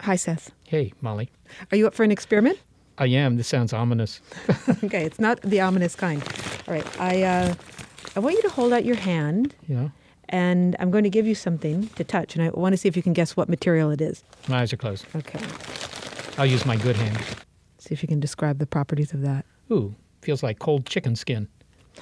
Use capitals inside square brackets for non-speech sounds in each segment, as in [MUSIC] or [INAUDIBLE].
Hi, Seth. Hey, Molly. Are you up for an experiment? I am. This sounds ominous. [LAUGHS] okay, it's not the ominous kind. All right, I uh, I want you to hold out your hand. Yeah. And I'm going to give you something to touch, and I want to see if you can guess what material it is. My eyes are closed. Okay. I'll use my good hand. See if you can describe the properties of that. Ooh, feels like cold chicken skin.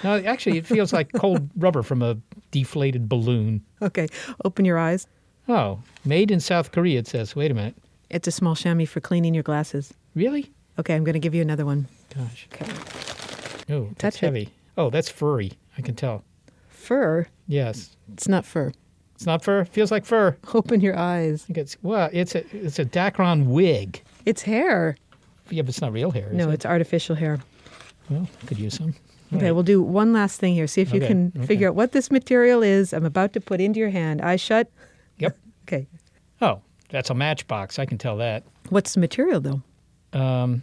No, actually, it feels like cold [LAUGHS] rubber from a deflated balloon. Okay, open your eyes. Oh, made in South Korea, it says. Wait a minute. It's a small chamois for cleaning your glasses. Really? Okay, I'm going to give you another one. Gosh. Okay. Oh, Touch that's it. heavy. Oh, that's furry. I can tell. Fur? Yes. It's not fur. It's not fur. Feels like fur. Open your eyes. I think it's well. It's a it's a Dacron wig. It's hair. Yeah, but it's not real hair. No, it? it's artificial hair. Well, could use some. Okay, Right. we'll do one last thing here. See if you can okay. figure out what this material is I'm about to put into your hand. Eyes shut. Yep. [LAUGHS] Okay. That's a matchbox. I can tell that. What's the material, though? Um,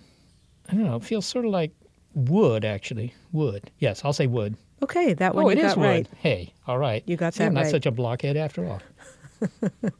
I don't know. It feels sort of like wood, actually. Wood. Yes, I'll say wood. Okay, that one oh, it is wood. right. Hey, all right. You got See, I'm that not such a blockhead after all. [LAUGHS]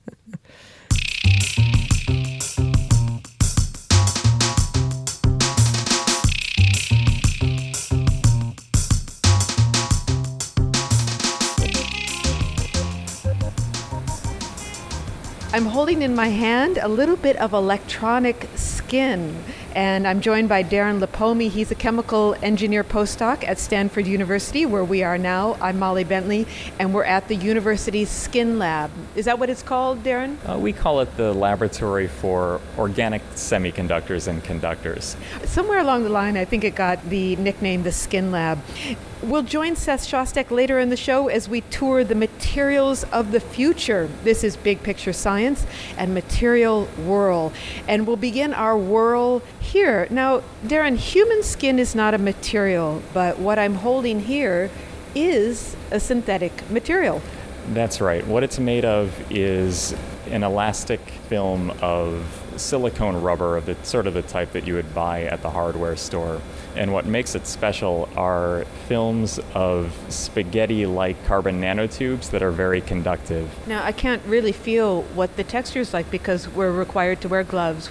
I'm holding in my hand a little bit of electronic skin. And I'm joined by Darren Lipomi. He's a chemical engineer postdoc at Stanford University, where we are now. I'm Molly Bentley, and we're at the university's Skin Lab. Is that what it's called, Darren? Uh, we call it the Laboratory for Organic Semiconductors and Conductors. Somewhere along the line, I think it got the nickname the Skin Lab. We'll join Seth Shostak later in the show as we tour the materials of the future. This is Big Picture Science and Material Whirl. And we'll begin our whirl here. Now, Darren, human skin is not a material, but what I'm holding here is a synthetic material. That's right. What it's made of is an elastic film of silicone rubber of the sort of the type that you would buy at the hardware store. And what makes it special are films of spaghetti like carbon nanotubes that are very conductive. Now, I can't really feel what the texture is like because we're required to wear gloves.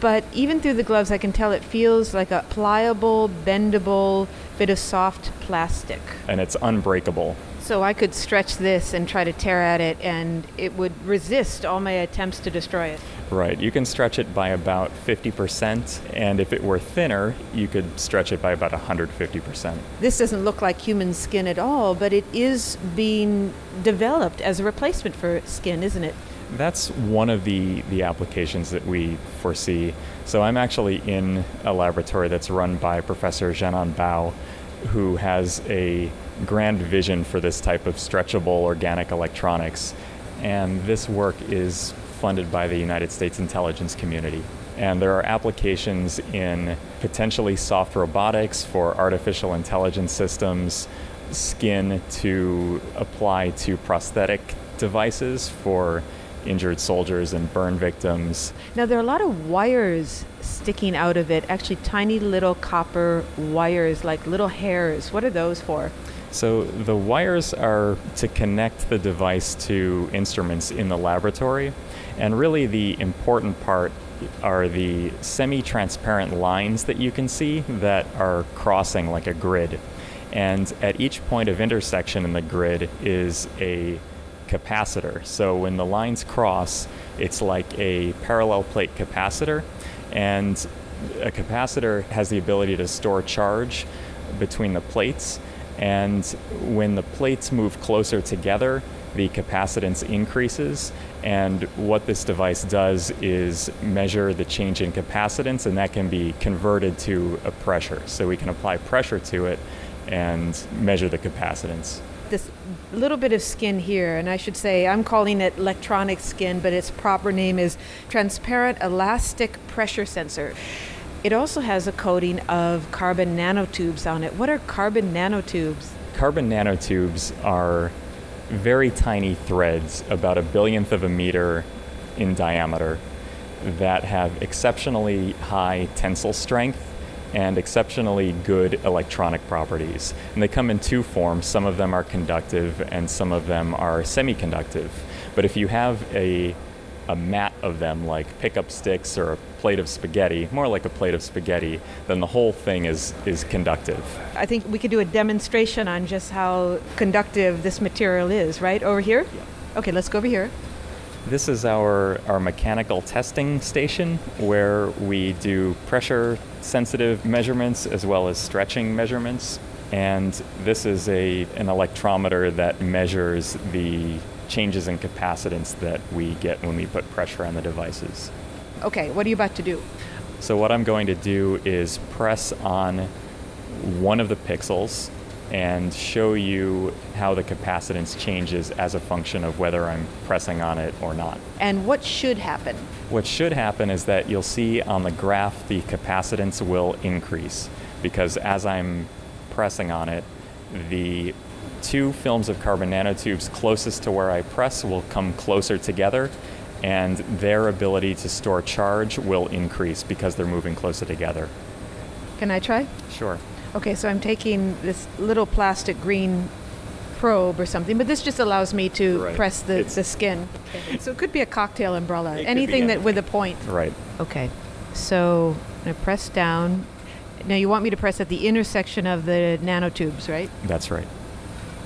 But even through the gloves, I can tell it feels like a pliable, bendable bit of soft plastic. And it's unbreakable. So I could stretch this and try to tear at it, and it would resist all my attempts to destroy it. Right. You can stretch it by about 50%, and if it were thinner, you could stretch it by about 150%. This doesn't look like human skin at all, but it is being developed as a replacement for skin, isn't it? That's one of the, the applications that we foresee. So I'm actually in a laboratory that's run by Professor Zhenan Bao, who has a grand vision for this type of stretchable organic electronics. And this work is funded by the United States intelligence community. And there are applications in potentially soft robotics for artificial intelligence systems, skin to apply to prosthetic devices for injured soldiers and burn victims. Now, there are a lot of wires sticking out of it, actually, tiny little copper wires, like little hairs. What are those for? So the wires are to connect the device to instruments in the laboratory. And really, the important part are the semi transparent lines that you can see that are crossing like a grid. And at each point of intersection in the grid is a capacitor. So when the lines cross, it's like a parallel plate capacitor. And a capacitor has the ability to store charge between the plates. And when the plates move closer together, the capacitance increases. And what this device does is measure the change in capacitance, and that can be converted to a pressure. So we can apply pressure to it and measure the capacitance. This little bit of skin here, and I should say I'm calling it electronic skin, but its proper name is transparent elastic pressure sensor. It also has a coating of carbon nanotubes on it. What are carbon nanotubes? Carbon nanotubes are very tiny threads, about a billionth of a meter in diameter, that have exceptionally high tensile strength and exceptionally good electronic properties. And they come in two forms. Some of them are conductive and some of them are semiconductive. But if you have a a mat of them like pickup sticks or a plate of spaghetti, more like a plate of spaghetti, then the whole thing is, is conductive. I think we could do a demonstration on just how conductive this material is, right? Over here? Yeah. Okay, let's go over here. This is our, our mechanical testing station where we do pressure sensitive measurements as well as stretching measurements. And this is a, an electrometer that measures the changes in capacitance that we get when we put pressure on the devices. Okay, what are you about to do? So, what I'm going to do is press on one of the pixels and show you how the capacitance changes as a function of whether I'm pressing on it or not. And what should happen? What should happen is that you'll see on the graph the capacitance will increase because as I'm pressing on it, the two films of carbon nanotubes closest to where I press will come closer together and their ability to store charge will increase because they're moving closer together. Can I try? Sure. Okay, so I'm taking this little plastic green probe or something, but this just allows me to Right. press the, It's- the skin. So it could be a cocktail umbrella, It could be anything that with a point. Right. Okay, so I press down. Now you want me to press at the intersection of the nanotubes, right? That's right.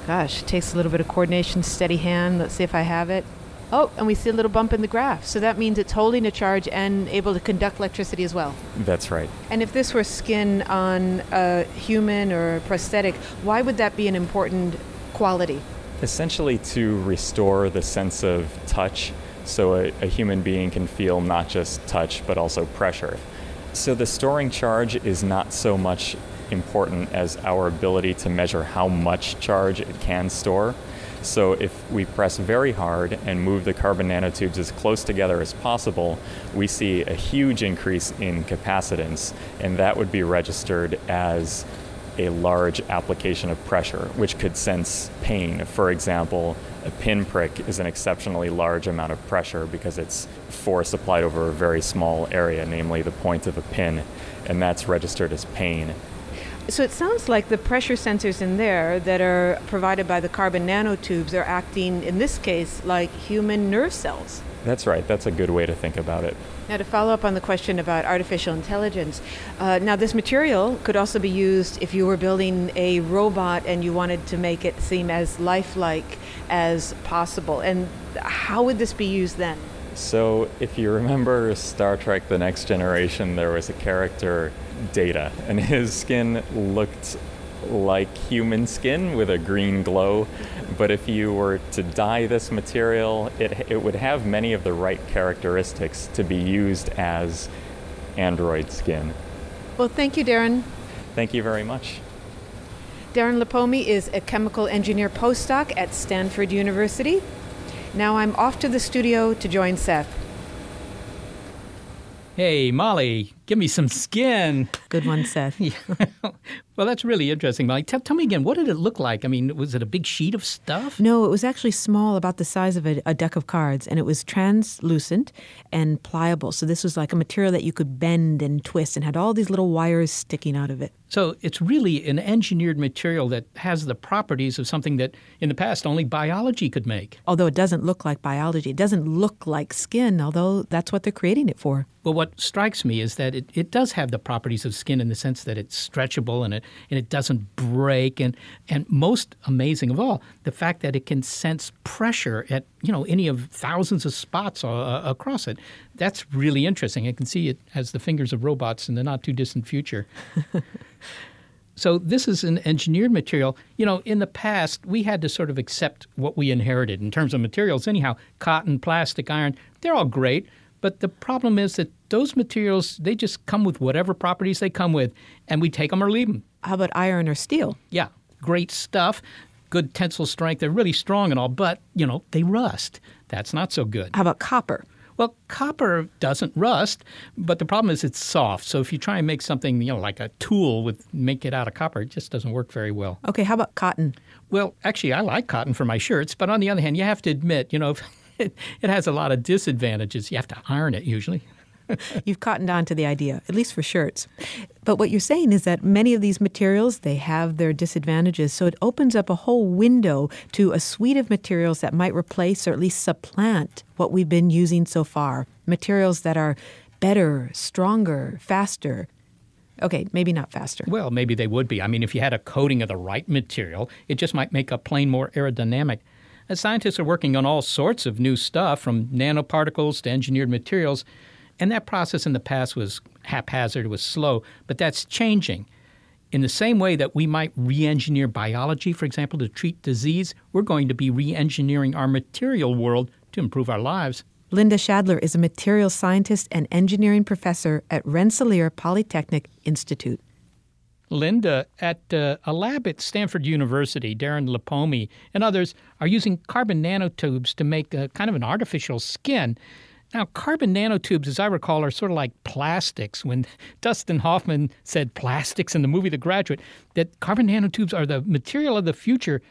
Gosh, it takes a little bit of coordination, steady hand. Let's see if I have it. Oh, and we see a little bump in the graph. So that means it's holding a charge and able to conduct electricity as well. That's right. And if this were skin on a human or a prosthetic, why would that be an important quality? Essentially, to restore the sense of touch so a, a human being can feel not just touch but also pressure. So, the storing charge is not so much important as our ability to measure how much charge it can store. So, if we press very hard and move the carbon nanotubes as close together as possible, we see a huge increase in capacitance, and that would be registered as a large application of pressure, which could sense pain. For example, a pinprick is an exceptionally large amount of pressure because it's force applied over a very small area, namely the point of a pin, and that's registered as pain. So it sounds like the pressure sensors in there that are provided by the carbon nanotubes are acting, in this case, like human nerve cells. That's right, that's a good way to think about it. Now, to follow up on the question about artificial intelligence, uh, now this material could also be used if you were building a robot and you wanted to make it seem as lifelike as possible. And how would this be used then? So, if you remember Star Trek The Next Generation, there was a character, Data, and his skin looked like human skin with a green glow. But if you were to dye this material, it, it would have many of the right characteristics to be used as android skin. Well, thank you, Darren. Thank you very much. Darren Lipomi is a chemical engineer postdoc at Stanford University. Now I'm off to the studio to join Seth. Hey, Molly, give me some skin. Good one, Seth. [LAUGHS] well, that's really interesting, Molly. Tell, tell me again, what did it look like? I mean, was it a big sheet of stuff? No, it was actually small, about the size of a, a deck of cards, and it was translucent and pliable. So this was like a material that you could bend and twist and had all these little wires sticking out of it. So it's really an engineered material that has the properties of something that in the past only biology could make. Although it doesn't look like biology, it doesn't look like skin, although that's what they're creating it for. Well, what strikes me is that it, it does have the properties of skin in the sense that it's stretchable and it and it doesn't break and and most amazing of all, the fact that it can sense pressure at you know any of thousands of spots uh, across it. That's really interesting. I can see it as the fingers of robots in the not too distant future. [LAUGHS] So this is an engineered material. You know, in the past, we had to sort of accept what we inherited in terms of materials. Anyhow, cotton, plastic, iron, they're all great. But the problem is that those materials, they just come with whatever properties they come with, and we take them or leave them. How about iron or steel? Yeah, great stuff, good tensile strength. They're really strong and all, but, you know, they rust. That's not so good. How about copper? Well, copper doesn't rust, but the problem is it's soft. So if you try and make something, you know, like a tool with make it out of copper, it just doesn't work very well. Okay, how about cotton? Well, actually, I like cotton for my shirts, but on the other hand, you have to admit, you know, it, [LAUGHS] it has a lot of disadvantages. You have to iron it usually. [LAUGHS] You've cottoned on to the idea, at least for shirts. But what you're saying is that many of these materials, they have their disadvantages. So it opens up a whole window to a suite of materials that might replace or at least supplant what we've been using so far. Materials that are better, stronger, faster. Okay, maybe not faster. Well, maybe they would be. I mean, if you had a coating of the right material, it just might make a plane more aerodynamic. Scientists are working on all sorts of new stuff, from nanoparticles to engineered materials, and that process in the past was haphazard, was slow, but that's changing. In the same way that we might re engineer biology, for example, to treat disease, we're going to be re engineering our material world to improve our lives. Linda Schadler is a materials scientist and engineering professor at Rensselaer Polytechnic Institute. Linda, at uh, a lab at Stanford University, Darren Lipomi and others are using carbon nanotubes to make a, kind of an artificial skin. Now, carbon nanotubes, as I recall, are sort of like plastics. When [LAUGHS] Dustin Hoffman said plastics in the movie The Graduate, that carbon nanotubes are the material of the future,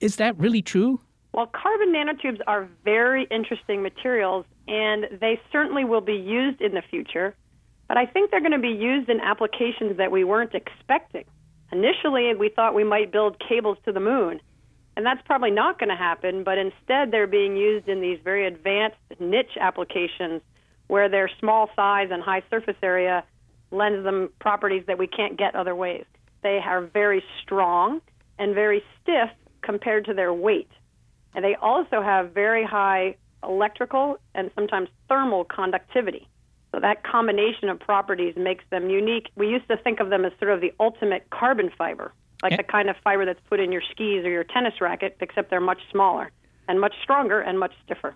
is that really true? Well, carbon nanotubes are very interesting materials, and they certainly will be used in the future. But I think they're going to be used in applications that we weren't expecting. Initially, we thought we might build cables to the moon. And that's probably not going to happen, but instead they're being used in these very advanced niche applications where their small size and high surface area lends them properties that we can't get other ways. They are very strong and very stiff compared to their weight. And they also have very high electrical and sometimes thermal conductivity. So that combination of properties makes them unique. We used to think of them as sort of the ultimate carbon fiber like the kind of fiber that's put in your skis or your tennis racket, except they're much smaller and much stronger and much stiffer.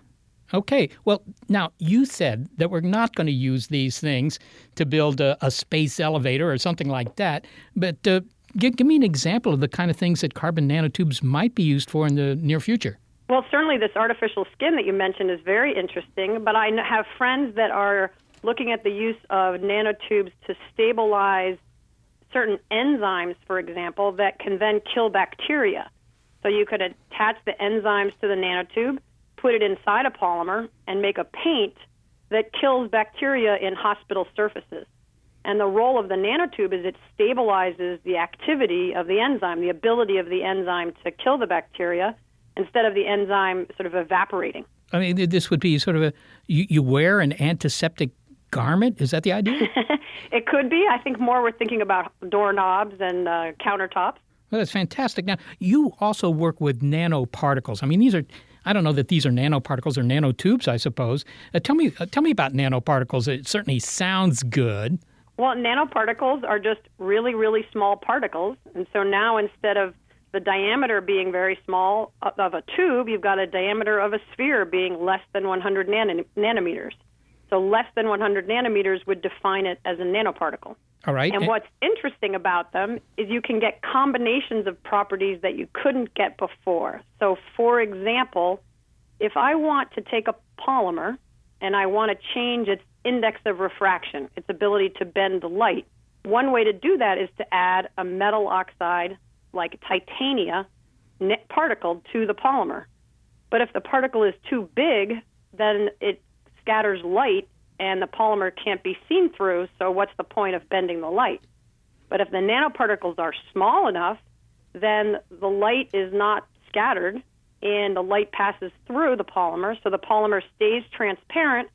Okay. Well, now you said that we're not going to use these things to build a, a space elevator or something like that. But uh, give, give me an example of the kind of things that carbon nanotubes might be used for in the near future. Well, certainly this artificial skin that you mentioned is very interesting, but I have friends that are looking at the use of nanotubes to stabilize certain enzymes, for example, that can then kill bacteria. So you could attach the enzymes to the nanotube, put it inside a polymer, and make a paint that kills bacteria in hospital surfaces. And the role of the nanotube is it stabilizes the activity of the enzyme, the ability of the enzyme to kill the bacteria instead of the enzyme sort of evaporating. I mean, this would be sort of a you, you wear an antiseptic garment? Is that the idea? [LAUGHS] it could be. I think more we're thinking about doorknobs and uh, countertops. Well, that's fantastic. Now, you also work with nanoparticles. I mean, these are. I don't know that these are nanoparticles or nanotubes. I suppose. Uh, tell me, uh, tell me about nanoparticles. It certainly sounds good. Well, nanoparticles are just really, really small particles, and so now instead of the diameter being very small of a tube, you've got a diameter of a sphere being less than 100 nanometers. So less than 100 nanometers would define it as a nanoparticle. All right. And what's interesting about them is you can get combinations of properties that you couldn't get before. So, for example, if I want to take a polymer and I want to change its index of refraction, its ability to bend the light, one way to do that is to add a metal oxide like titania particle to the polymer. But if the particle is too big, then it scatters light and the polymer can't be seen through, so what's the point of bending the light? But if the nanoparticles are small enough, then the light is not scattered and the light passes through the polymer, so the polymer stays transparent,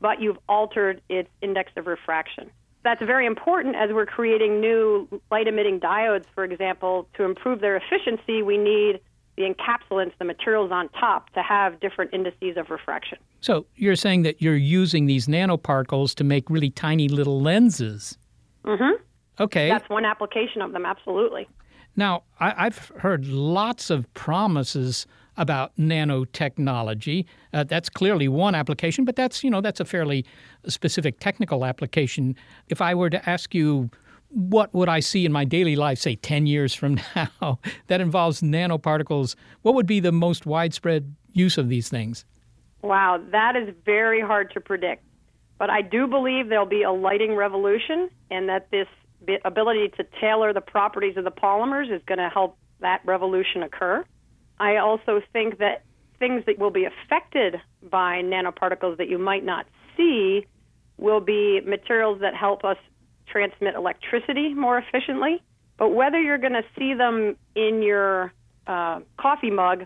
but you've altered its index of refraction. that's very important as we're creating new light emitting diodes, for example. To improve their efficiency, we need the encapsulants, the materials on top, to have different indices of refraction. So you're saying that you're using these nanoparticles to make really tiny little lenses. Mm-hmm. Okay. That's one application of them, absolutely. Now, I, have heard lots of promises about nanotechnology. Uh, that's clearly one application, but that's you know that's a fairly specific technical application. If I were to ask you, what would I see in my daily life, say ten years from [LAUGHS] now, that involves nanoparticles? What would be the most widespread use of these things? Wow, that is very hard to predict. But I do believe there'll be a lighting revolution, and that this ability to tailor the properties of the polymers is going to help that revolution occur. I also think that things that will be affected by nanoparticles that you might not see will be materials that help us transmit electricity more efficiently. But whether you're going to see them in your uh, coffee mug,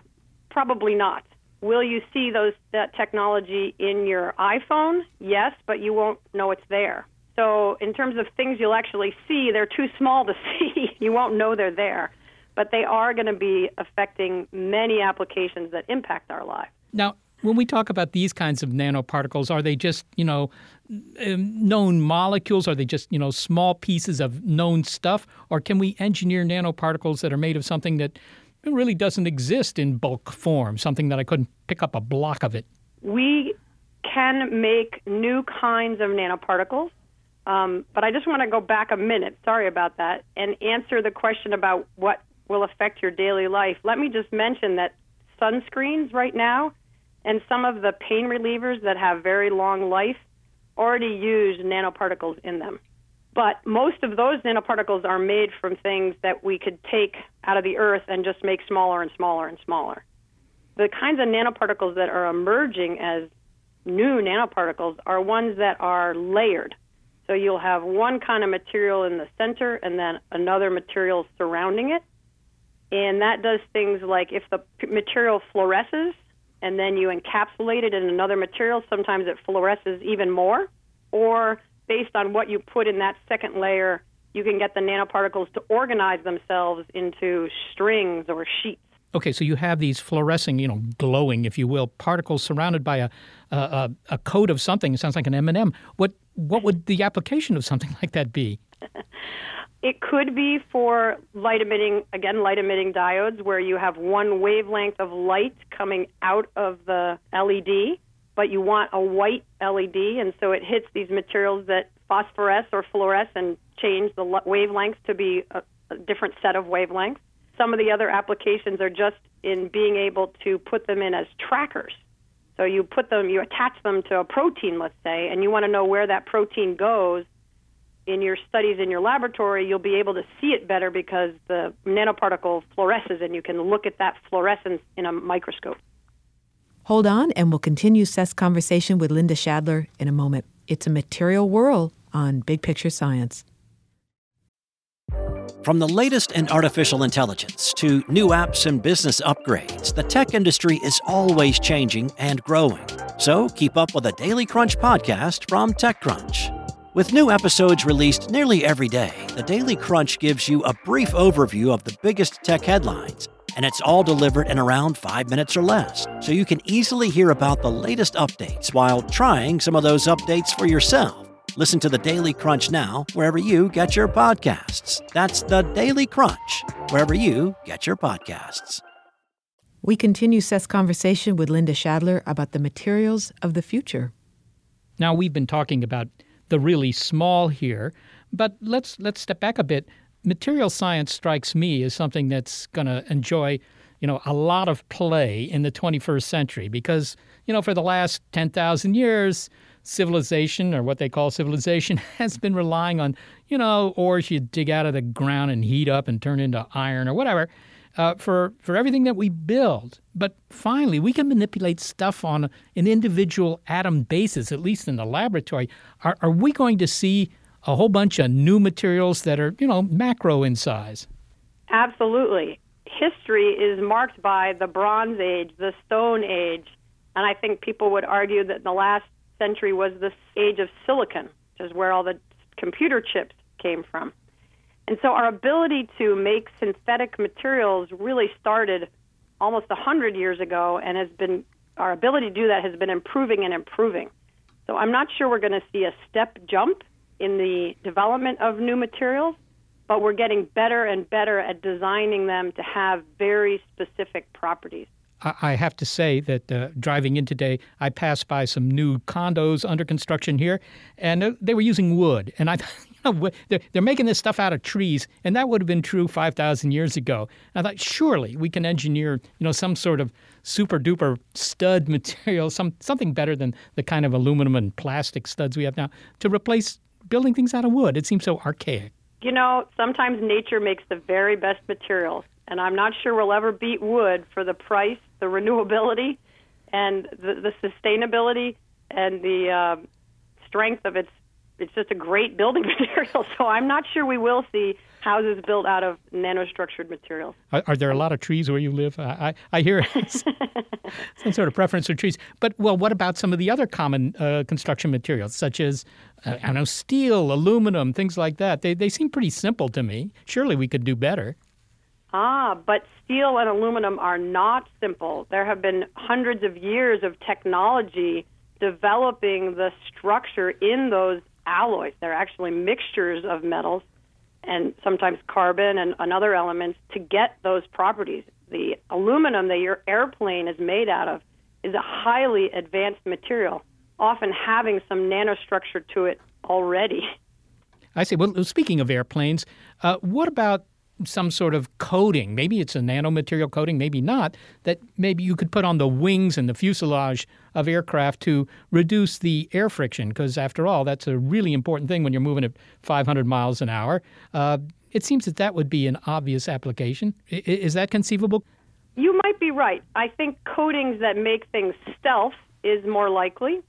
probably not. Will you see those that technology in your iPhone? Yes, but you won't know it's there. So, in terms of things you'll actually see, they're too small to [LAUGHS] see. you won't know they're there. But they are going to be affecting many applications that impact our lives. Now, when we talk about these kinds of nanoparticles, are they just, you know, known molecules? Are they just, you know, small pieces of known stuff? Or can we engineer nanoparticles that are made of something that really doesn't exist in bulk form, something that I couldn't pick up a block of it? We can make new kinds of nanoparticles um, but I just want to go back a minute, sorry about that, and answer the question about what will affect your daily life. Let me just mention that sunscreens right now and some of the pain relievers that have very long life already use nanoparticles in them. But most of those nanoparticles are made from things that we could take out of the earth and just make smaller and smaller and smaller. The kinds of nanoparticles that are emerging as new nanoparticles are ones that are layered. So you'll have one kind of material in the center and then another material surrounding it. And that does things like if the material fluoresces and then you encapsulate it in another material, sometimes it fluoresces even more. Or based on what you put in that second layer, you can get the nanoparticles to organize themselves into strings or sheets. Okay, so you have these fluorescing, you know, glowing, if you will, particles surrounded by a a, a coat of something. It sounds like an M and m and m What what would the application of something [LAUGHS] like that be? [LAUGHS] It could be for light emitting, again, light emitting diodes, where you have one wavelength of light coming out of the LED, but you want a white LED, and so it hits these materials that phosphoresce or fluoresce and change the wavelengths to be a, a different set of wavelengths. Some of the other applications are just in being able to put them in as trackers. So you put them, you attach them to a protein, let's say, and you want to know where that protein goes in your studies in your laboratory, you'll be able to see it better because the nanoparticle fluoresces and you can look at that fluorescence in a microscope. Hold on, and we'll continue Seth's conversation with Linda Schadler in a moment. It's a material world on Big Picture Science. From the latest in artificial intelligence to new apps and business upgrades, the tech industry is always changing and growing. So keep up with the Daily Crunch podcast from TechCrunch. With new episodes released nearly every day, the Daily Crunch gives you a brief overview of the biggest tech headlines, and it's all delivered in around five minutes or less, so you can easily hear about the latest updates while trying some of those updates for yourself. Listen to the Daily Crunch now, wherever you get your podcasts. That's the Daily Crunch, wherever you get your podcasts. We continue Seth's conversation with Linda Schadler about the materials of the future. Now, we've been talking about the really small here. But let's let's step back a bit. Material science strikes me as something that's going to enjoy, you know, a lot of play in the 21st century because, you know, for the last 10,000 years, civilization or what they call civilization [LAUGHS] has been relying on, you know, ores you dig out of the ground and heat up and turn into iron or whatever uh, for for everything that we build. But finally, we can manipulate stuff on an individual atom basis, at least in the laboratory. Are, are we going to see a whole bunch of new materials that are, you know, macro in size? Absolutely. History is marked by the Bronze Age, the Stone Age, and I think people would argue that the last century was the age of silicon, which is where all the computer chips came from. And so our ability to make synthetic materials really started almost 100 years ago and has been our ability to do that has been improving and improving. So I'm not sure we're going to see a step jump in the development of new materials, but we're getting better and better at designing them to have very specific properties. I have to say that uh, driving in today, I passed by some new condos under construction here, and uh, they were using wood. And I they're, they're making this stuff out of trees, and that would have been true 5,000 years ago. I thought, surely we can engineer, you know, some sort of super duper stud [LAUGHS] material, some something better than the kind of aluminum and plastic studs we have now, to replace building things out of wood. It seems so archaic. You know, sometimes nature makes the very best materials, and I'm not sure we'll ever beat wood for the price, the renewability, and the, the sustainability and the uh, strength of its. It's just a great building [LAUGHS] material. So I'm not sure we will see houses built out of nanostructured materials. Are, are there a lot of trees where you live? I, I, I hear [LAUGHS] some sort of preference for trees. But, well, what about some of the other common uh, construction materials, such as, uh, I don't know, steel, aluminum, things like that? They, they seem pretty simple to me. Surely we could do better. Ah, but steel and aluminum are not simple. There have been hundreds of years of technology developing the structure in those alloys. They're actually mixtures of metals and sometimes carbon and, and other elements to get those properties. The aluminum that your airplane is made out of is a highly advanced material, often having some nanostructure to it already. I see. Well, speaking of airplanes, uh, what about some sort of coating? Maybe it's a nanomaterial coating, maybe not, that maybe you could put on the wings and the fuselage of aircraft to reduce the air friction, because after all, that's a really important thing when you're moving at 500 miles an hour. Uh, it seems that that would be an obvious application. I- is that conceivable? You might be right. I think coatings that make things stealth is more likely.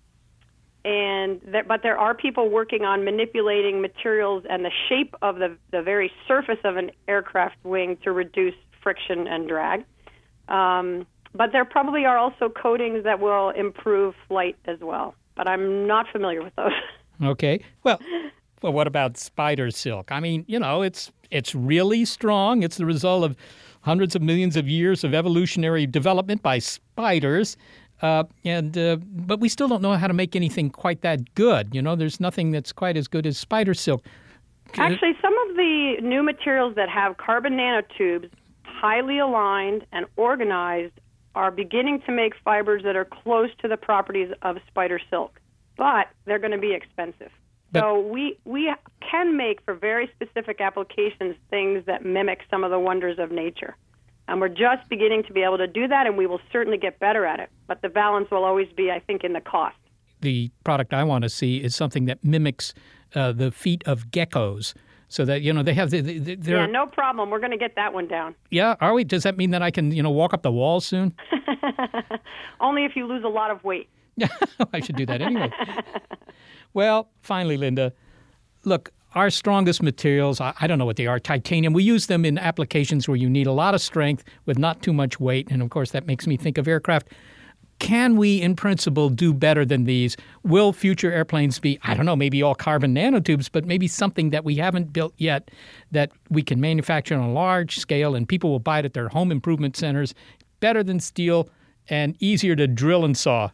And there, but there are people working on manipulating materials and the shape of the, the very surface of an aircraft wing to reduce friction and drag. Um, but there probably are also coatings that will improve flight as well. But I'm not familiar with those. [LAUGHS] Okay. Well, well, what about spider silk? I mean, you know, it's it's really strong. It's the result of hundreds of millions of years of evolutionary development by spiders. Uh, and uh, but we still don't know how to make anything quite that good. You know, there's nothing that's quite as good as spider silk. Actually, some of the new materials that have carbon nanotubes, highly aligned and organized, are beginning to make fibers that are close to the properties of spider silk, but they're going to be expensive. But- so we we can make for very specific applications things that mimic some of the wonders of nature. And we're just beginning to be able to do that, and we will certainly get better at it. But the balance will always be, I think, in the cost. The product I want to see is something that mimics uh, the feet of geckos, so that you know they have the, the, Yeah, no problem. We're going to get that one down. yeah. Are we? Does that mean that I can you know walk up the wall soon? [LAUGHS] Only if you lose a lot of weight. Yeah, [LAUGHS] I should do that anyway. [LAUGHS] well, finally, Linda, look, our strongest materials, I, I don't know what they are, titanium, we use them in applications where you need a lot of strength with not too much weight. And of course, that makes me think of aircraft. Can we, in principle, do better than these? Will future airplanes be, I don't know, maybe all carbon nanotubes, but maybe something that we haven't built yet that we can manufacture on a large scale and people will buy it at their home improvement centers, better than steel and easier to drill and saw?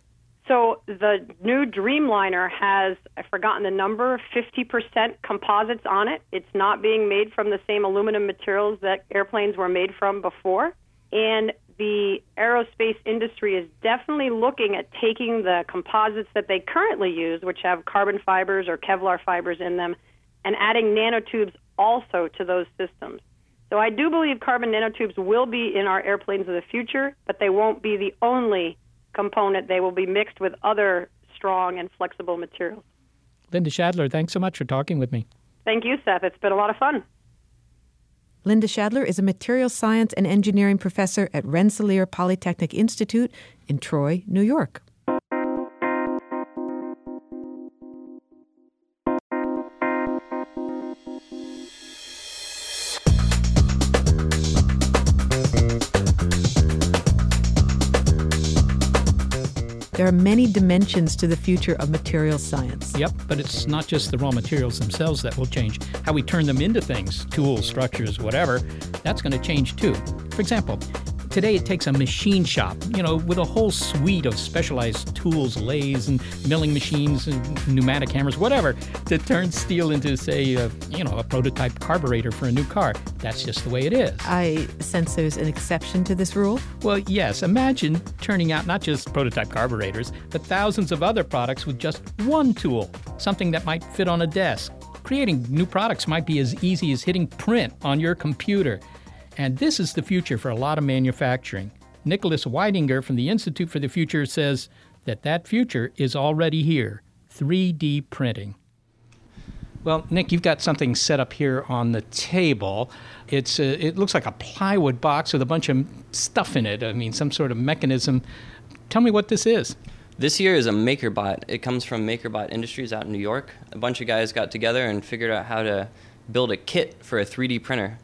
So the new Dreamliner has, I've forgotten the number, 50% composites on it. It's not being made from the same aluminum materials that airplanes were made from before. And the aerospace industry is definitely looking at taking the composites that they currently use, which have carbon fibers or Kevlar fibers in them, and adding nanotubes also to those systems. So I do believe carbon nanotubes will be in our airplanes of the future, but they won't be the only component. They will be mixed with other strong and flexible materials. Linda Schadler, thanks so much for talking with me. Thank you, Seth. It's been a lot of fun. Linda Schadler is a materials science and engineering professor at Rensselaer Polytechnic Institute in Troy, New York. There are many dimensions to the future of materials science. Yep, but it's not just the raw materials themselves that will change. How we turn them into things, tools, structures, whatever, that's going to change too. For example, Today it takes a machine shop, you know, with a whole suite of specialized tools, lathes and milling machines and pneumatic hammers, whatever, to turn steel into, say, a, you know, a prototype carburetor for a new car. That's just the way it is. I sense there's an exception to this rule. Well, yes. Imagine turning out not just prototype carburetors, but thousands of other products with just one tool, something that might fit on a desk. Creating new products might be as easy as hitting print on your computer. And this is the future for a lot of manufacturing. Nicholas Weidinger from the Institute for the Future says that that future is already here 3D printing. Well, Nick, you've got something set up here on the table. It's a, it looks like a plywood box with a bunch of stuff in it. I mean, some sort of mechanism. Tell me what this is. This here is a MakerBot. It comes from MakerBot Industries out in New York. A bunch of guys got together and figured out how to build a kit for a 3D printer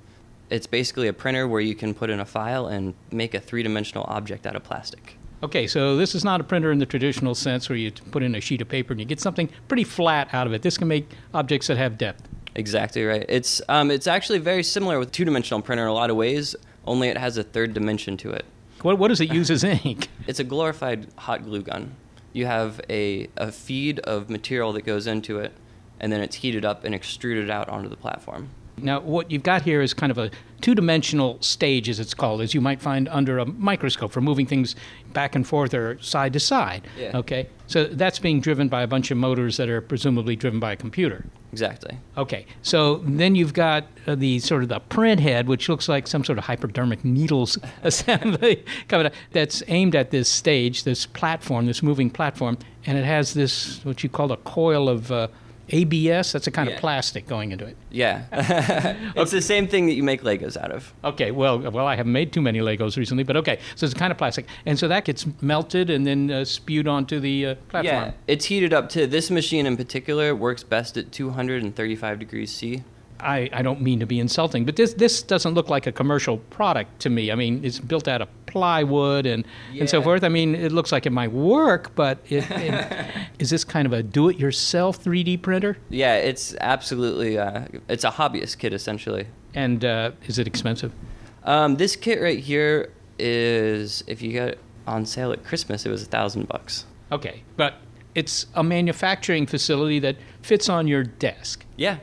it's basically a printer where you can put in a file and make a three dimensional object out of plastic. Okay, so this is not a printer in the traditional sense where you put in a sheet of paper and you get something pretty flat out of it. This can make objects that have depth. Exactly right. It's um, it's actually very similar with two dimensional printer in a lot of ways. Only it has a third dimension to it. What what does it use as [LAUGHS] ink? It's a glorified hot glue gun. You have a a feed of material that goes into it, and then it's heated up and extruded out onto the platform. Now, what you've got here is kind of a two dimensional stage, as it's called, as you might find under a microscope for moving things back and forth or side to side. Yeah. Okay? So that's being driven by a bunch of motors that are presumably driven by a computer. Exactly. Okay. So then you've got uh, the sort of the print head, which looks like some sort of hypodermic needles [LAUGHS] assembly coming up, that's aimed at this stage, this platform, this moving platform, and it has this, what you call a coil of. Uh, ABS, that's a kind Yeah. of plastic going into it. Yeah. [LAUGHS] it's the same thing that you make Legos out of. Okay, well, well, I haven't made too many Legos recently, but okay. So it's kind of plastic, and so that gets melted and then uh, spewed onto the uh, platform. Yeah, it's heated up to this machine in particular works best at 235 degrees C. I, I don't mean to be insulting, but this this doesn't look like a commercial product to me. I mean, it's built out of plywood and, and so forth. I mean, it looks like it might work, but it, [LAUGHS] it, is this kind of a do-it-yourself 3D printer? Yeah, it's absolutely uh, it's a hobbyist kit essentially. And uh, is it expensive? Um, this kit right here is if you get it on sale at Christmas, it was a thousand bucks. Okay, but it's a manufacturing facility that fits on your desk. Yeah,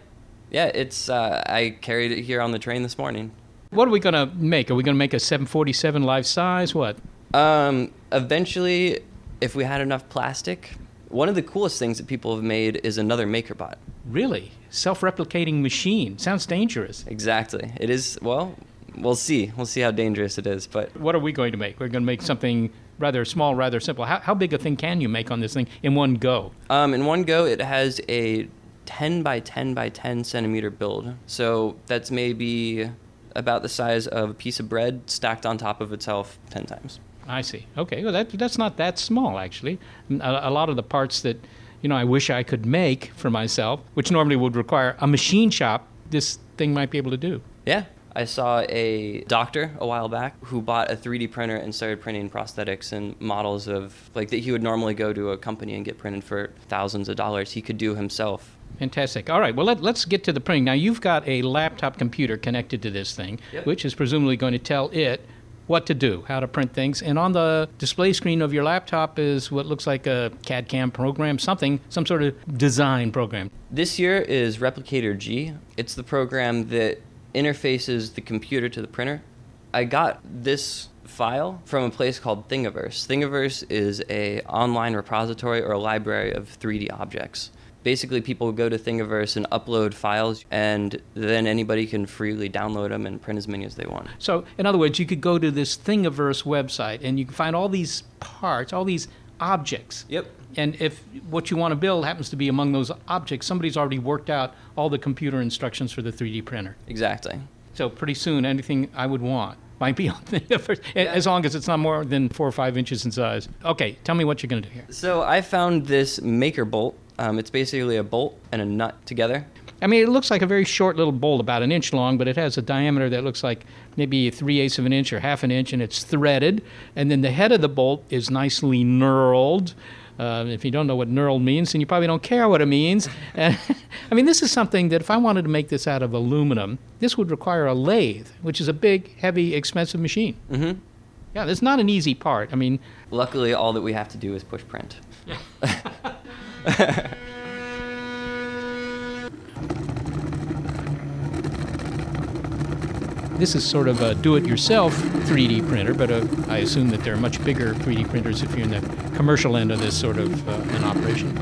yeah. It's uh, I carried it here on the train this morning. What are we going to make? Are we going to make a 747 life size? What? Um, eventually, if we had enough plastic, one of the coolest things that people have made is another MakerBot. Really? Self-replicating machine. Sounds dangerous. Exactly. It is. Well, we'll see. We'll see how dangerous it is. But What are we going to make? We're going to make something rather small, rather simple. How, how big a thing can you make on this thing in one go? um, in one go, it has a 10 by 10 by 10 centimeter build. So that's maybe about the size of a piece of bread stacked on top of itself 10 times. I see. Okay, well that that's not that small actually. A, a lot of the parts that you know I wish I could make for myself, which normally would require a machine shop, this thing might be able to do. Yeah. I saw a doctor a while back who bought a 3D printer and started printing prosthetics and models of like that he would normally go to a company and get printed for thousands of dollars. He could do himself. Fantastic. All right, well, let, let's get to the printing. Now, you've got a laptop computer connected to this thing, Yep. which is presumably going to tell it what to do, how to print things. And on the display screen of your laptop is what looks like a CAD CAM program, something, some sort of design program. This year is ReplicatorG. It's the program that interfaces the computer to the printer. I got this file from a place called Thingiverse. Thingiverse is a online repository or a library of 3D objects. Basically, people go to Thingiverse and upload files, and then anybody can freely download them and print as many as they want. So, in other words, you could go to this Thingiverse website and you can find all these parts, all these objects. Yep. And if what you want to build happens to be among those objects, somebody's already worked out all the computer instructions for the 3D printer. Exactly. So pretty soon, anything I would want might be [LAUGHS] on Thingiverse, as long as it's not more than four or five inches in size. Okay, tell me what you're going to do here. So I found this maker bolt. Um, it's basically a bolt and a nut together. I mean, it looks like a very short little bolt, about an inch long, but it has a diameter that looks like maybe three eighths of an inch or half an inch, and it's threaded. And then the head of the bolt is nicely knurled. Uh, if you don't know what knurled means, then you probably don't care what it means. [LAUGHS] I mean, this is something that if I wanted to make this out of aluminum, this would require a lathe, which is a big, heavy, expensive machine. Mm-hmm. Yeah, that's not an easy part. I mean, luckily, all that we have to do is push print. [LAUGHS] [LAUGHS] [LAUGHS] This is sort of a do-it-yourself 3D printer, but uh, I assume that there are much bigger 3D printers if you're in the commercial end of this sort of uh, an operation.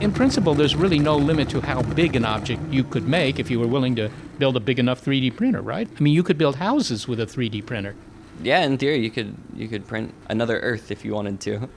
In principle, there's really no limit to how big an object you could make if you were willing to build a big enough 3D printer, right? I mean, you could build houses with a 3D printer. Yeah, in theory, you could you could print another Earth if you wanted to. [LAUGHS]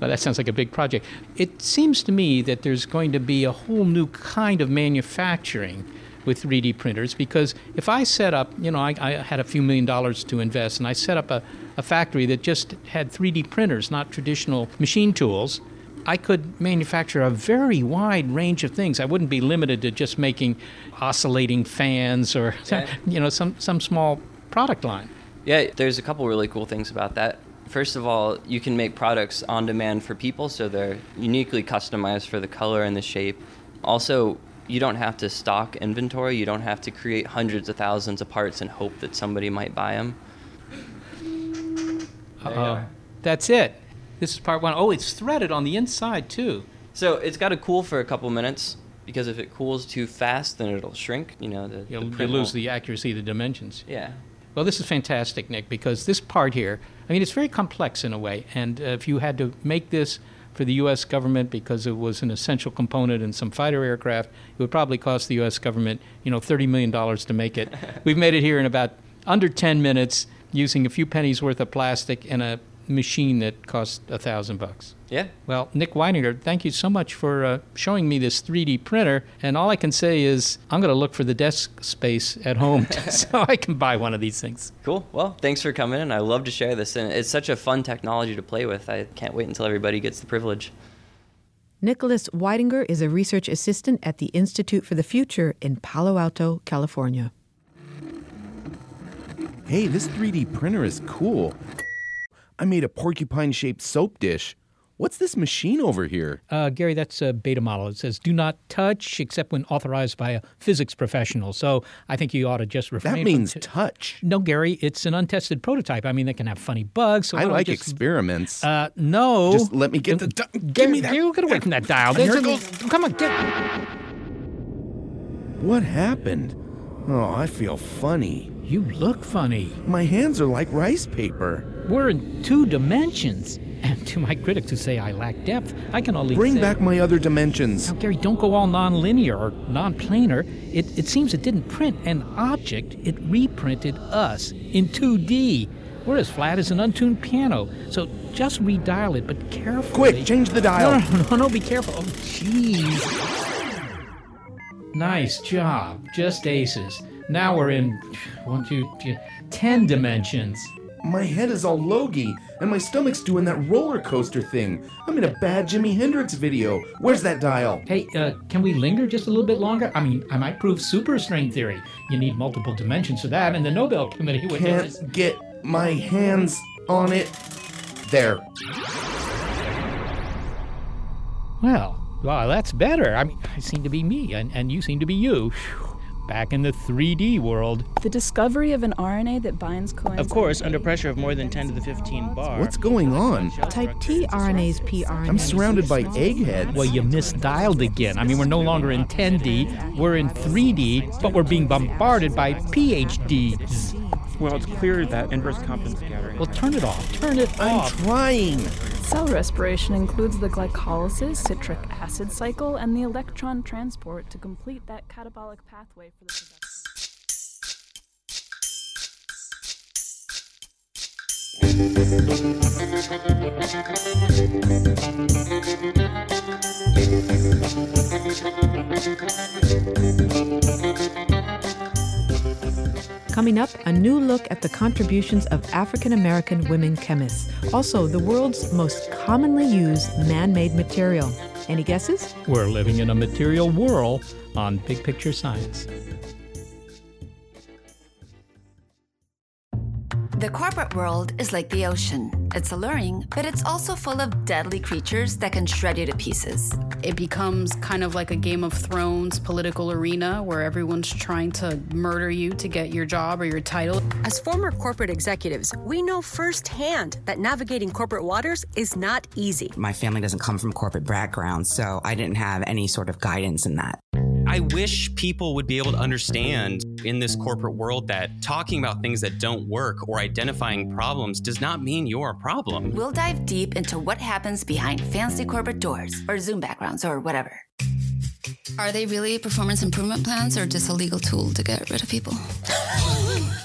well, that sounds like a big project. It seems to me that there's going to be a whole new kind of manufacturing with 3D printers because if I set up, you know, I, I had a few million dollars to invest and I set up a, a factory that just had 3D printers, not traditional machine tools, I could manufacture a very wide range of things. I wouldn't be limited to just making oscillating fans or, yeah. [LAUGHS] you know, some, some small product line. Yeah, there's a couple really cool things about that. First of all, you can make products on demand for people, so they're uniquely customized for the color and the shape. Also, you don't have to stock inventory. You don't have to create hundreds of thousands of parts and hope that somebody might buy them. Uh, that's it. This is part one. Oh, it's threaded on the inside too. So it's got to cool for a couple minutes because if it cools too fast, then it'll shrink. You know, the, You'll, the you lose the accuracy of the dimensions. Yeah. Well, this is fantastic, Nick, because this part here, I mean, it's very complex in a way. And uh, if you had to make this for the U.S. government because it was an essential component in some fighter aircraft. It would probably cost the U.S. government, you know, $30 million to make it. [LAUGHS] We've made it here in about under 10 minutes using a few pennies worth of plastic and a machine that cost a thousand bucks. Yeah. Well, Nick Weidinger, thank you so much for uh, showing me this 3D printer. And all I can say is I'm going to look for the desk space at home [LAUGHS] so I can buy one of these things. Cool. Well, thanks for coming in. I love to share this. And it's such a fun technology to play with. I can't wait until everybody gets the privilege. Nicholas Weidinger is a research assistant at the Institute for the Future in Palo Alto, California. Hey, this 3D printer is cool. I made a porcupine shaped soap dish. What's this machine over here? Uh, Gary, that's a beta model. It says do not touch except when authorized by a physics professional. So I think you ought to just refrain. That means t- touch. No, Gary, it's an untested prototype. I mean, they can have funny bugs. So I like just, experiments. Uh, no. Just let me get the. Di- give me that. You get away from that dial. Here goes. Come on, get. What happened? Oh, I feel funny. You look funny. My hands are like rice paper. We're in two dimensions. And [LAUGHS] to my critics who say I lack depth, I can only bring say, back my other dimensions. Now, Gary, don't go all non-linear or non-planar. It, it seems it didn't print an object; it reprinted us in 2D. We're as flat as an untuned piano. So just redial it, but carefully. Quick, change the dial. No, no, no, no be careful. Oh, jeez. Nice job. Just aces. Now we're in one, two, two, ten dimensions. My head is all logy, and my stomach's doing that roller coaster thing. I'm in a bad Jimi Hendrix video. Where's that dial? Hey, uh, can we linger just a little bit longer? I mean, I might prove superstring theory. You need multiple dimensions for that, and the Nobel Committee would. Can't get my hands on it. There. Well, well, that's better. I mean, I seem to be me, and, and you seem to be you. Back in the 3D world. The discovery of an RNA that binds coenzyme. Of course, under pressure of more than 10 to the 15 bar. What's going on? Type T RNA's pRNA. I'm surrounded by eggheads. Well, you misdialed again. I mean, we're no longer in 10D, we're in 3D, but we're being bombarded by PhDs. Well, it's clear that inverse compton scattering. Well, turn it off. Turn it I'm off. I'm trying. Cell respiration includes the glycolysis, citric acid cycle, and the electron transport to complete that catabolic pathway for the Coming up, a new look at the contributions of African American women chemists, also the world's most commonly used man made material. Any guesses? We're living in a material whirl on Big Picture Science. The corporate world is like the ocean. It's alluring, but it's also full of deadly creatures that can shred you to pieces. It becomes kind of like a Game of Thrones political arena where everyone's trying to murder you to get your job or your title. As former corporate executives, we know firsthand that navigating corporate waters is not easy. My family doesn't come from corporate background, so I didn't have any sort of guidance in that. I wish people would be able to understand in this corporate world that talking about things that don't work or identifying problems does not mean you're a problem. We'll dive deep into what happens behind fancy corporate doors or Zoom backgrounds or whatever. Are they really performance improvement plans or just a legal tool to get rid of people?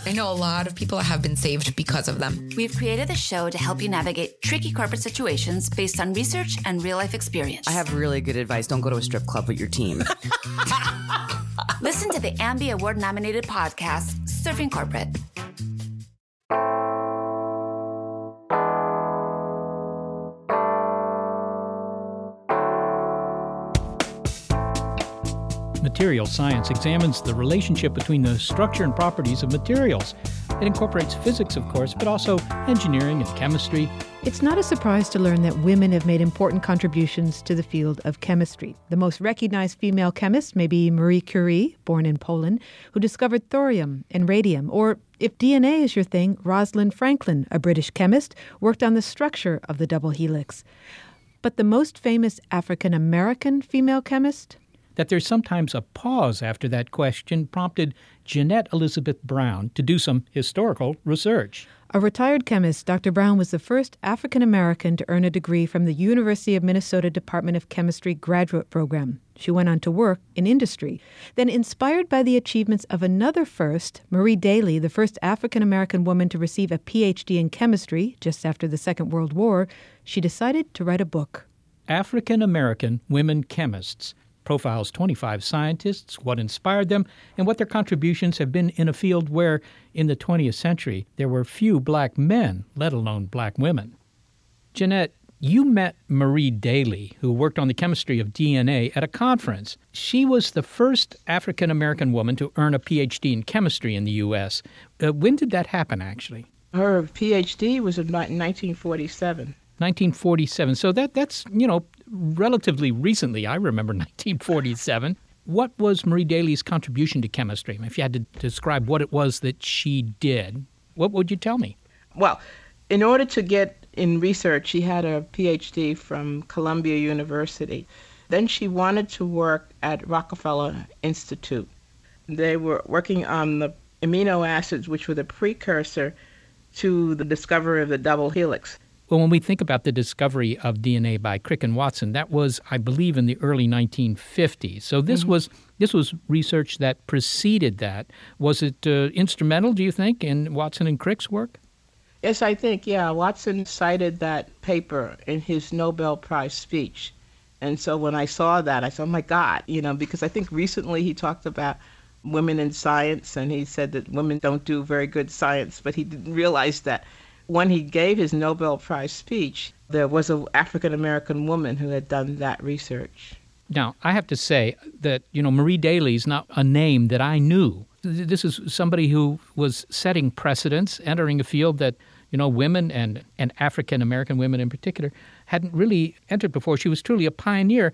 I know a lot of people have been saved because of them. We've created a show to help you navigate tricky corporate situations based on research and real life experience. I have really good advice. Don't go to a strip club with your team. [LAUGHS] [LAUGHS] Listen to the Ambie Award nominated podcast, Surfing Corporate. Material science examines the relationship between the structure and properties of materials. It incorporates physics, of course, but also engineering and chemistry. It's not a surprise to learn that women have made important contributions to the field of chemistry. The most recognized female chemist may be Marie Curie, born in Poland, who discovered thorium and radium. Or, if DNA is your thing, Rosalind Franklin, a British chemist, worked on the structure of the double helix. But the most famous African American female chemist? That there's sometimes a pause after that question prompted Jeanette Elizabeth Brown to do some historical research. A retired chemist, Dr. Brown was the first African American to earn a degree from the University of Minnesota Department of Chemistry graduate program. She went on to work in industry. Then, inspired by the achievements of another first, Marie Daly, the first African American woman to receive a PhD in chemistry just after the Second World War, she decided to write a book. African American Women Chemists profiles 25 scientists, what inspired them, and what their contributions have been in a field where, in the 20th century, there were few black men, let alone black women. Jeanette, you met Marie Daly, who worked on the chemistry of DNA, at a conference. She was the first African American woman to earn a PhD in chemistry in the U.S. Uh, when did that happen, actually? Her PhD was in 1947. 1947. So that that's you know relatively recently. I remember [LAUGHS] 1947. What was Marie Daly's contribution to chemistry? If you had to describe what it was that she did, what would you tell me? Well, in order to get in research, she had a PhD from Columbia University. Then she wanted to work at Rockefeller Institute. They were working on the amino acids, which were the precursor to the discovery of the double helix. Well, when we think about the discovery of DNA by Crick and Watson, that was, I believe, in the early 1950s. So this mm-hmm. was this was research that preceded that. Was it uh, instrumental, do you think, in Watson and Crick's work? Yes, I think. Yeah, Watson cited that paper in his Nobel Prize speech, and so when I saw that, I said, "Oh my God!" You know, because I think recently he talked about women in science, and he said that women don't do very good science, but he didn't realize that when he gave his Nobel Prize speech, there was an African American woman who had done that research. Now, I have to say that, you know, Marie Daly is not a name that I knew. This is somebody who was setting precedents, entering a field that, you know, women and, and African American women in particular hadn't really entered before. She was truly a pioneer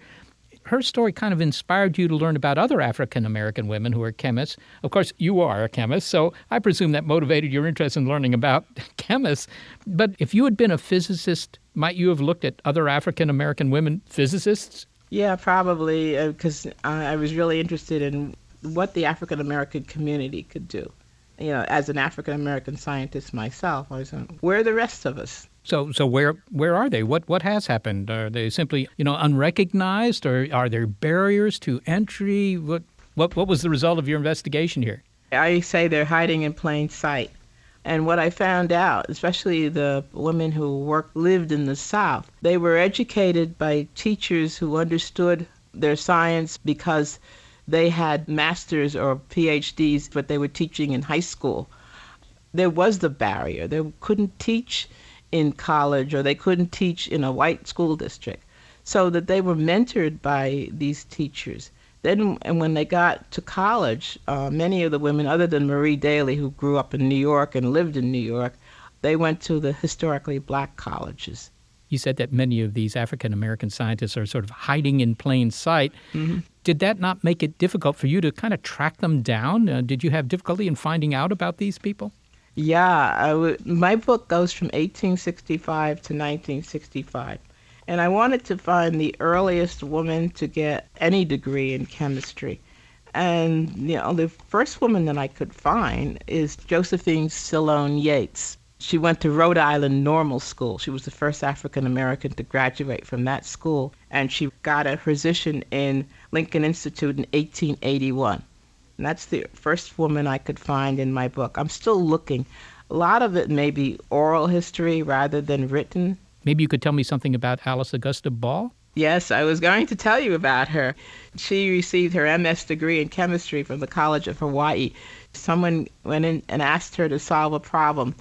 her story kind of inspired you to learn about other African American women who are chemists. Of course, you are a chemist, so I presume that motivated your interest in learning about [LAUGHS] chemists. But if you had been a physicist, might you have looked at other African American women physicists? Yeah, probably, because uh, I was really interested in what the African American community could do. You know, as an African American scientist myself, I was like, where are the rest of us? So, so where where are they? What what has happened? Are they simply you know unrecognized, or are there barriers to entry? What what what was the result of your investigation here? I say they're hiding in plain sight. And what I found out, especially the women who worked lived in the South, they were educated by teachers who understood their science because they had masters or PhDs, but they were teaching in high school. There was the barrier. They couldn't teach in college or they couldn't teach in a white school district. so that they were mentored by these teachers. Then, and when they got to college, uh, many of the women, other than Marie Daly, who grew up in New York and lived in New York, they went to the historically black colleges. You said that many of these African American scientists are sort of hiding in plain sight. Mm-hmm. Did that not make it difficult for you to kind of track them down? Uh, did you have difficulty in finding out about these people? Yeah, I w- my book goes from 1865 to 1965. And I wanted to find the earliest woman to get any degree in chemistry. And you know, the first woman that I could find is Josephine Silone Yates. She went to Rhode Island Normal School. She was the first African American to graduate from that school, and she got a position in Lincoln Institute in 1881. And that's the first woman I could find in my book. I'm still looking. A lot of it may be oral history rather than written. Maybe you could tell me something about Alice Augusta Ball? Yes, I was going to tell you about her. She received her MS degree in chemistry from the College of Hawaii. Someone went in and asked her to solve a problem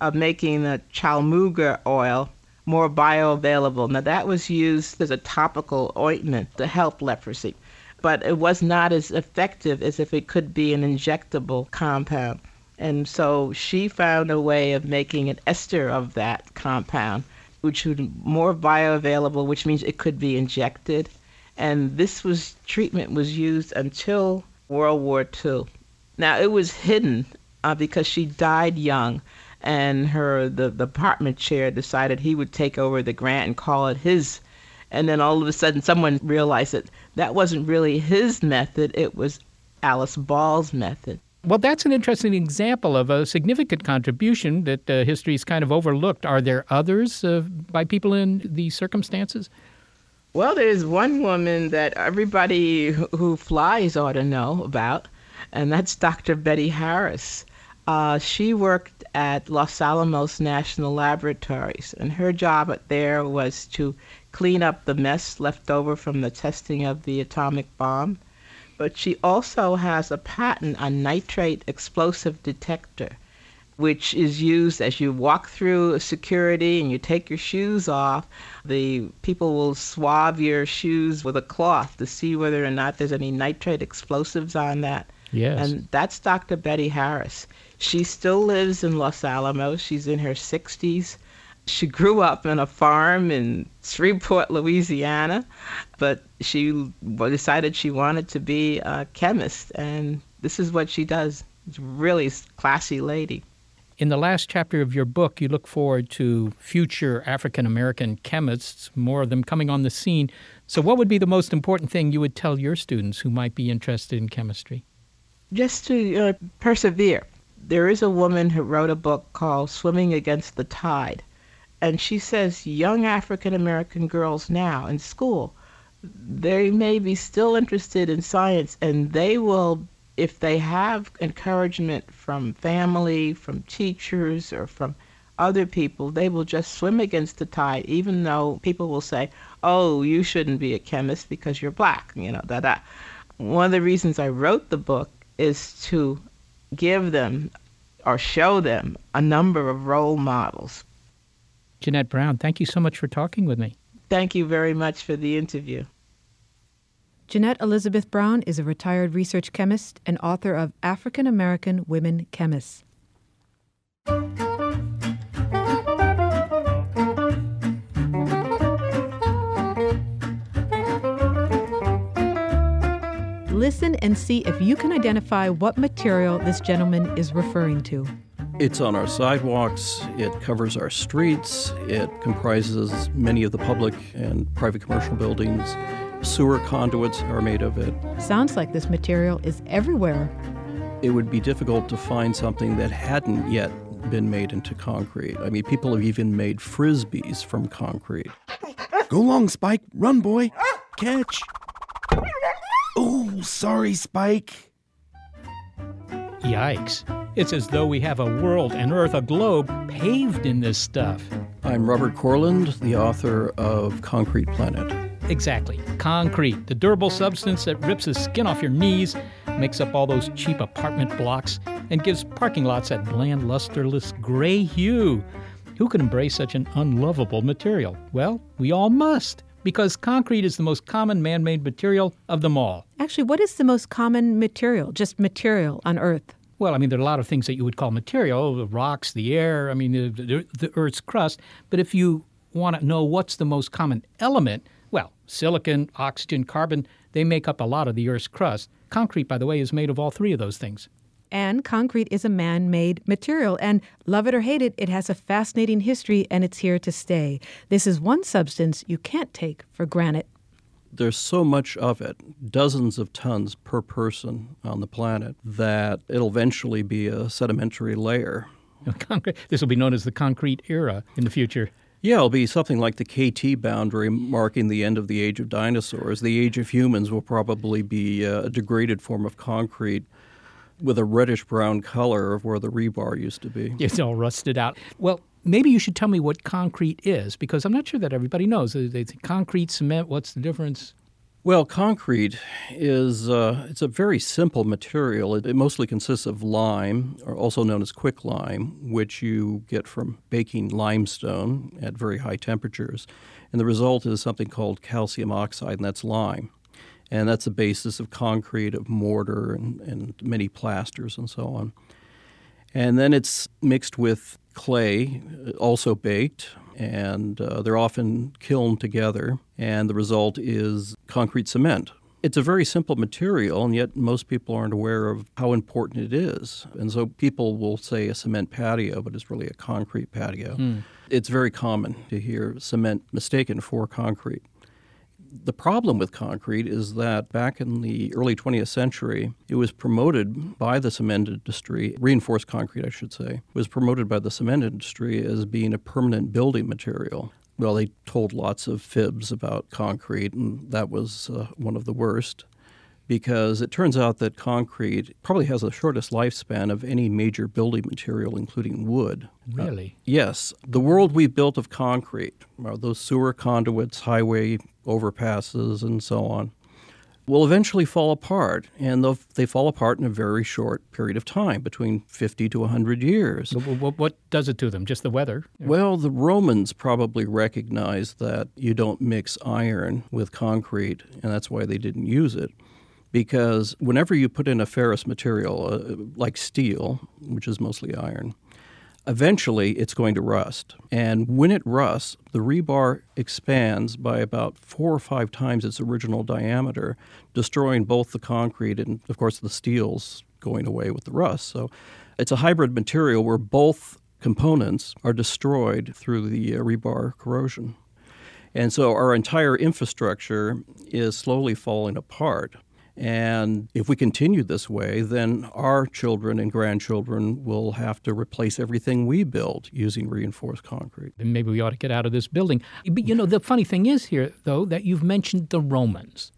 of making the chaulmoogra oil more bioavailable. Now, that was used as a topical ointment to help leprosy, but it was not as effective as if it could be an injectable compound. And so she found a way of making an ester of that compound, which would be more bioavailable, which means it could be injected. And this was treatment was used until World War II. Now it was hidden uh, because she died young and her the, the department chair decided he would take over the grant and call it his and then all of a sudden someone realized that that wasn't really his method it was alice ball's method well, that's an interesting example of a significant contribution that uh, history's kind of overlooked. Are there others uh, by people in these circumstances? Well, there's one woman that everybody who flies ought to know about, and that's Dr. Betty Harris. Uh, she worked at Los Alamos National Laboratories, and her job there was to clean up the mess left over from the testing of the atomic bomb. But she also has a patent on nitrate explosive detector, which is used as you walk through security and you take your shoes off. The people will swab your shoes with a cloth to see whether or not there's any nitrate explosives on that. Yes. And that's Dr. Betty Harris. She still lives in Los Alamos. She's in her 60s. She grew up in a farm in Shreveport, Louisiana, but she decided she wanted to be a chemist, and this is what she does. She's a really classy lady. In the last chapter of your book, you look forward to future African American chemists, more of them coming on the scene. So, what would be the most important thing you would tell your students who might be interested in chemistry? Just to uh, persevere. There is a woman who wrote a book called Swimming Against the Tide and she says young African American girls now in school, they may be still interested in science and they will, if they have encouragement from family, from teachers, or from other people, they will just swim against the tide, even though people will say, oh, you shouldn't be a chemist because you're black, you know, da da. One of the reasons I wrote the book is to give them or show them a number of role models Jeanette Brown, thank you so much for talking with me. Thank you very much for the interview. Jeanette Elizabeth Brown is a retired research chemist and author of African American Women Chemists. Listen and see if you can identify what material this gentleman is referring to. It's on our sidewalks, it covers our streets, it comprises many of the public and private commercial buildings. Sewer conduits are made of it. Sounds like this material is everywhere. It would be difficult to find something that hadn't yet been made into concrete. I mean, people have even made frisbees from concrete. Go long, Spike. Run, boy. Catch. Oh, sorry, Spike. Yikes. It's as though we have a world, an Earth, a globe paved in this stuff. I'm Robert Courland, the author of Concrete Planet. Exactly. Concrete, the durable substance that rips the skin off your knees, makes up all those cheap apartment blocks, and gives parking lots that bland, lusterless gray hue. Who can embrace such an unlovable material? Well, we all must. because concrete is the most common man made material of them all. Actually, what is the most common material, just material on Earth? Well, I mean, there are a lot of things that you would call material the rocks, the air, I mean, the, the, the Earth's crust. But if you want to know what's the most common element, well, silicon, oxygen, carbon, they make up a lot of the Earth's crust. Concrete, by the way, is made of all three of those things. And concrete is a man made material. And love it or hate it, it has a fascinating history and it's here to stay. This is one substance you can't take for granted. There's so much of it, dozens of tons per person on the planet, that it'll eventually be a sedimentary layer. This will be known as the concrete era in the future. Yeah, it'll be something like the KT boundary marking the end of the age of dinosaurs. The age of humans will probably be uh, a degraded form of concrete with a reddish brown color of where the rebar used to be. It's all rusted out. Well, maybe you should tell me what concrete is because I'm not sure that everybody knows. They think concrete, cement, what's the difference? Well, concrete is uh, it's a very simple material. It, it, mostly consists of lime, or also known as quicklime, which you get from baking limestone at very high temperatures. And the result is something called calcium oxide, and that's lime and that's the basis of concrete, of mortar, and, and many plasters and so on. And then it's mixed with clay, also baked, and uh, they're often kilned together, and the result is concrete cement. It's a very simple material, and yet most people aren't aware of how important it is. And so people will say a cement patio, but it's really a concrete patio. Mm. It's very common to hear cement mistaken for concrete the problem with concrete is that back in the early 20th century, it was promoted by the cement industry, reinforced concrete, I should say, was promoted by the cement industry as being a permanent building material. Well, they told lots of fibs about concrete, and that was uh, one of the worst because it turns out that concrete probably has the shortest lifespan of any major building material, including wood. Really? Uh, yes. The world we built of concrete, those sewer conduits, highway overpasses, and so on, will eventually fall apart, and they fall apart in a very short period of time, between 50 to 100 years. What does it to them? Just the weather? Well, the Romans probably recognized that you don't mix iron with concrete, and that's why they didn't use it because whenever you put in a ferrous material uh, like steel, which is mostly iron, eventually it's going to rust. And when it rusts, the rebar expands by about four or five times its original diameter, destroying both the concrete and, of course, the steel's going away with the rust. So it's a hybrid material where both components are destroyed through the uh, rebar corrosion. And so our entire infrastructure is slowly falling apart. And if we continue this way, then our children and grandchildren will have to replace everything we build using reinforced concrete. And maybe we ought to get out of this building. But you know, the funny thing is here, though, that you've mentioned the Romans.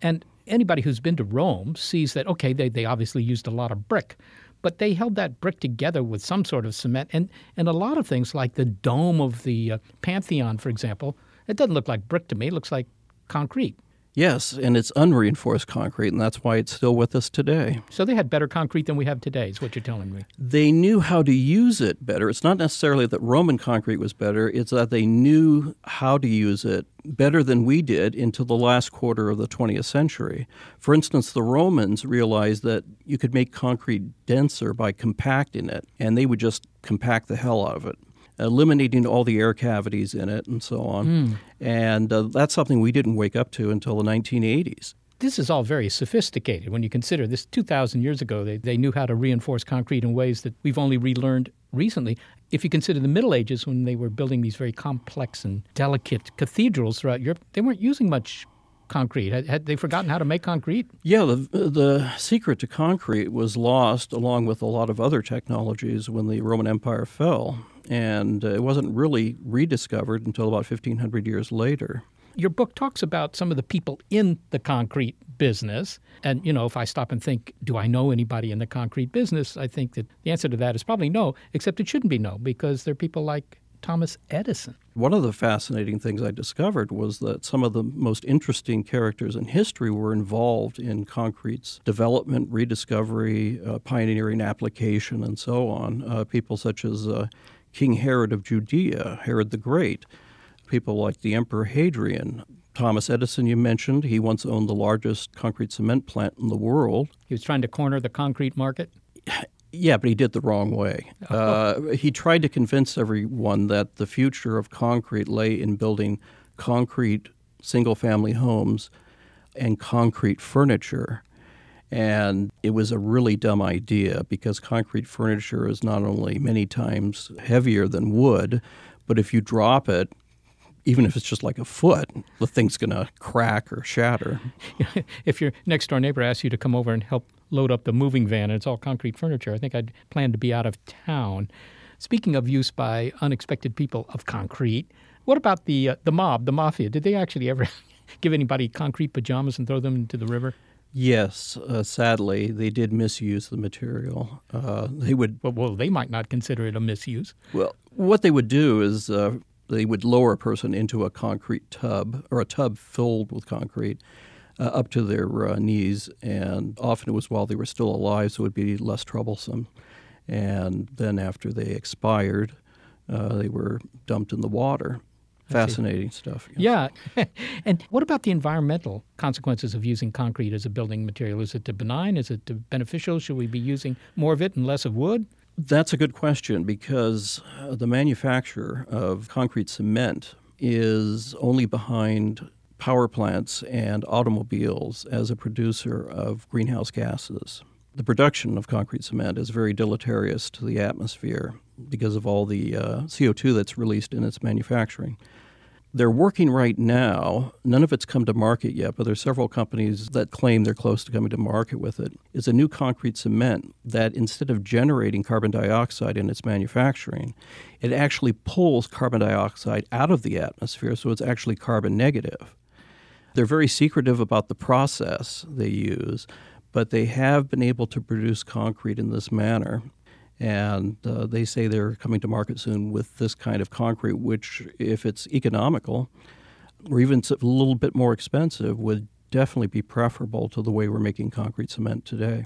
And anybody who's been to Rome sees that, okay, they, they obviously used a lot of brick, but they held that brick together with some sort of cement. And, and a lot of things, like the dome of the uh, Pantheon, for example, it doesn't look like brick to me, it looks like concrete. Yes, and it's unreinforced concrete, and that's why it's still with us today. So they had better concrete than we have today, is what you're telling me. They knew how to use it better. It's not necessarily that Roman concrete was better, it's that they knew how to use it better than we did until the last quarter of the 20th century. For instance, the Romans realized that you could make concrete denser by compacting it, and they would just compact the hell out of it eliminating all the air cavities in it and so on. Mm. And uh, that's something we didn't wake up to until the 1980s. This is all very sophisticated when you consider this 2,000 years ago. They, they knew how to reinforce concrete in ways that we've only relearned recently. If you consider the Middle Ages when they were building these very complex and delicate cathedrals throughout Europe, they weren't using much concrete? Had, had, they forgotten how to make concrete? Yeah, the, the secret to concrete was lost along with a lot of other technologies when the Roman Empire fell and uh, it wasn't really rediscovered until about 1500 years later. Your book talks about some of the people in the concrete business. And, you know, if I stop and think, do I know anybody in the concrete business? I think that the answer to that is probably no, except it shouldn't be no, because there are people like Thomas Edison. One of the fascinating things I discovered was that some of the most interesting characters in history were involved in concrete's development, rediscovery, uh, pioneering application, and so on. Uh, people such as uh, King Herod of Judea, Herod the Great, people like the Emperor Hadrian, Thomas Edison, you mentioned, he once owned the largest concrete cement plant in the world. He was trying to corner the concrete market? [LAUGHS] Yeah, but he did the wrong way. Uh, he tried to convince everyone that the future of concrete lay in building concrete single family homes and concrete furniture. And it was a really dumb idea because concrete furniture is not only many times heavier than wood, but if you drop it, even if it's just like a foot, the thing's going to crack or shatter. [LAUGHS] if your next door neighbor asks you to come over and help load up the moving van and it's all concrete furniture, I think I'd plan to be out of town. Speaking of use by unexpected people of concrete, what about the uh, the mob, the mafia? Did they actually ever [LAUGHS] give anybody concrete pajamas and throw them into the river? Yes, uh, sadly, they did misuse the material. Uh, they would. Well, well, they might not consider it a misuse. Well, what they would do is uh, they would lower a person into a concrete tub or a tub filled with concrete uh, up to their uh, knees, and often it was while they were still alive, so it would be less troublesome. And then after they expired, uh, they were dumped in the water. Fascinating stuff. Yeah. [LAUGHS] and what about the environmental consequences of using concrete as a building material? Is it benign? Is it beneficial? Should we be using more of it and less of wood? That's a good question because uh, the manufacture of concrete cement is only behind power plants and automobiles as a producer of greenhouse gases. The production of concrete cement is very deleterious to the atmosphere because of all the uh, CO2 that's released in its manufacturing. They're working right now. None of it's come to market yet, but there's several companies that claim they're close to coming to market with it. It's a new concrete cement that instead of generating carbon dioxide in its manufacturing, it actually pulls carbon dioxide out of the atmosphere, so it's actually carbon negative. They're very secretive about the process they use, but they have been able to produce concrete in this manner and uh, they say they're coming to market soon with this kind of concrete, which, if it's economical or even a little bit more expensive, would definitely be preferable to the way we're making concrete cement today.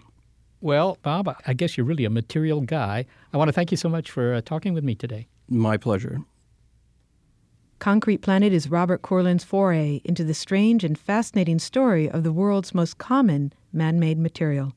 Well, Bob, I guess you're really a material guy. I want to thank you so much for uh, talking with me today. My pleasure. Concrete Planet is Robert Courland's foray into the strange and fascinating story of the world's most common man made material.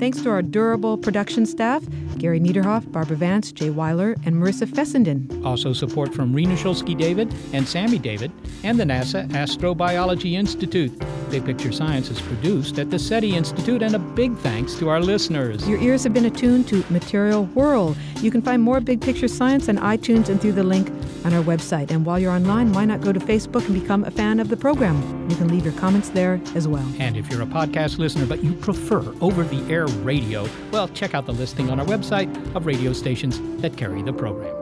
Thanks to our durable production staff, Gary Niederhoff, Barbara Vance, Jay Weiler, and Marissa Fessenden. Also support from Rena Shulsky David and Sammy David and the NASA Astrobiology Institute. Big Picture Science is produced at the SETI Institute, and a big thanks to our listeners. Your ears have been attuned to Material Whirl. You can find more Big Picture Science on iTunes and through the link on our website. And while you're online, why not go to Facebook and become a fan of the program? You can leave your comments there as well. And if you're a podcast listener but you prefer over the air radio, well, check out the listing on our website of radio stations that carry the program.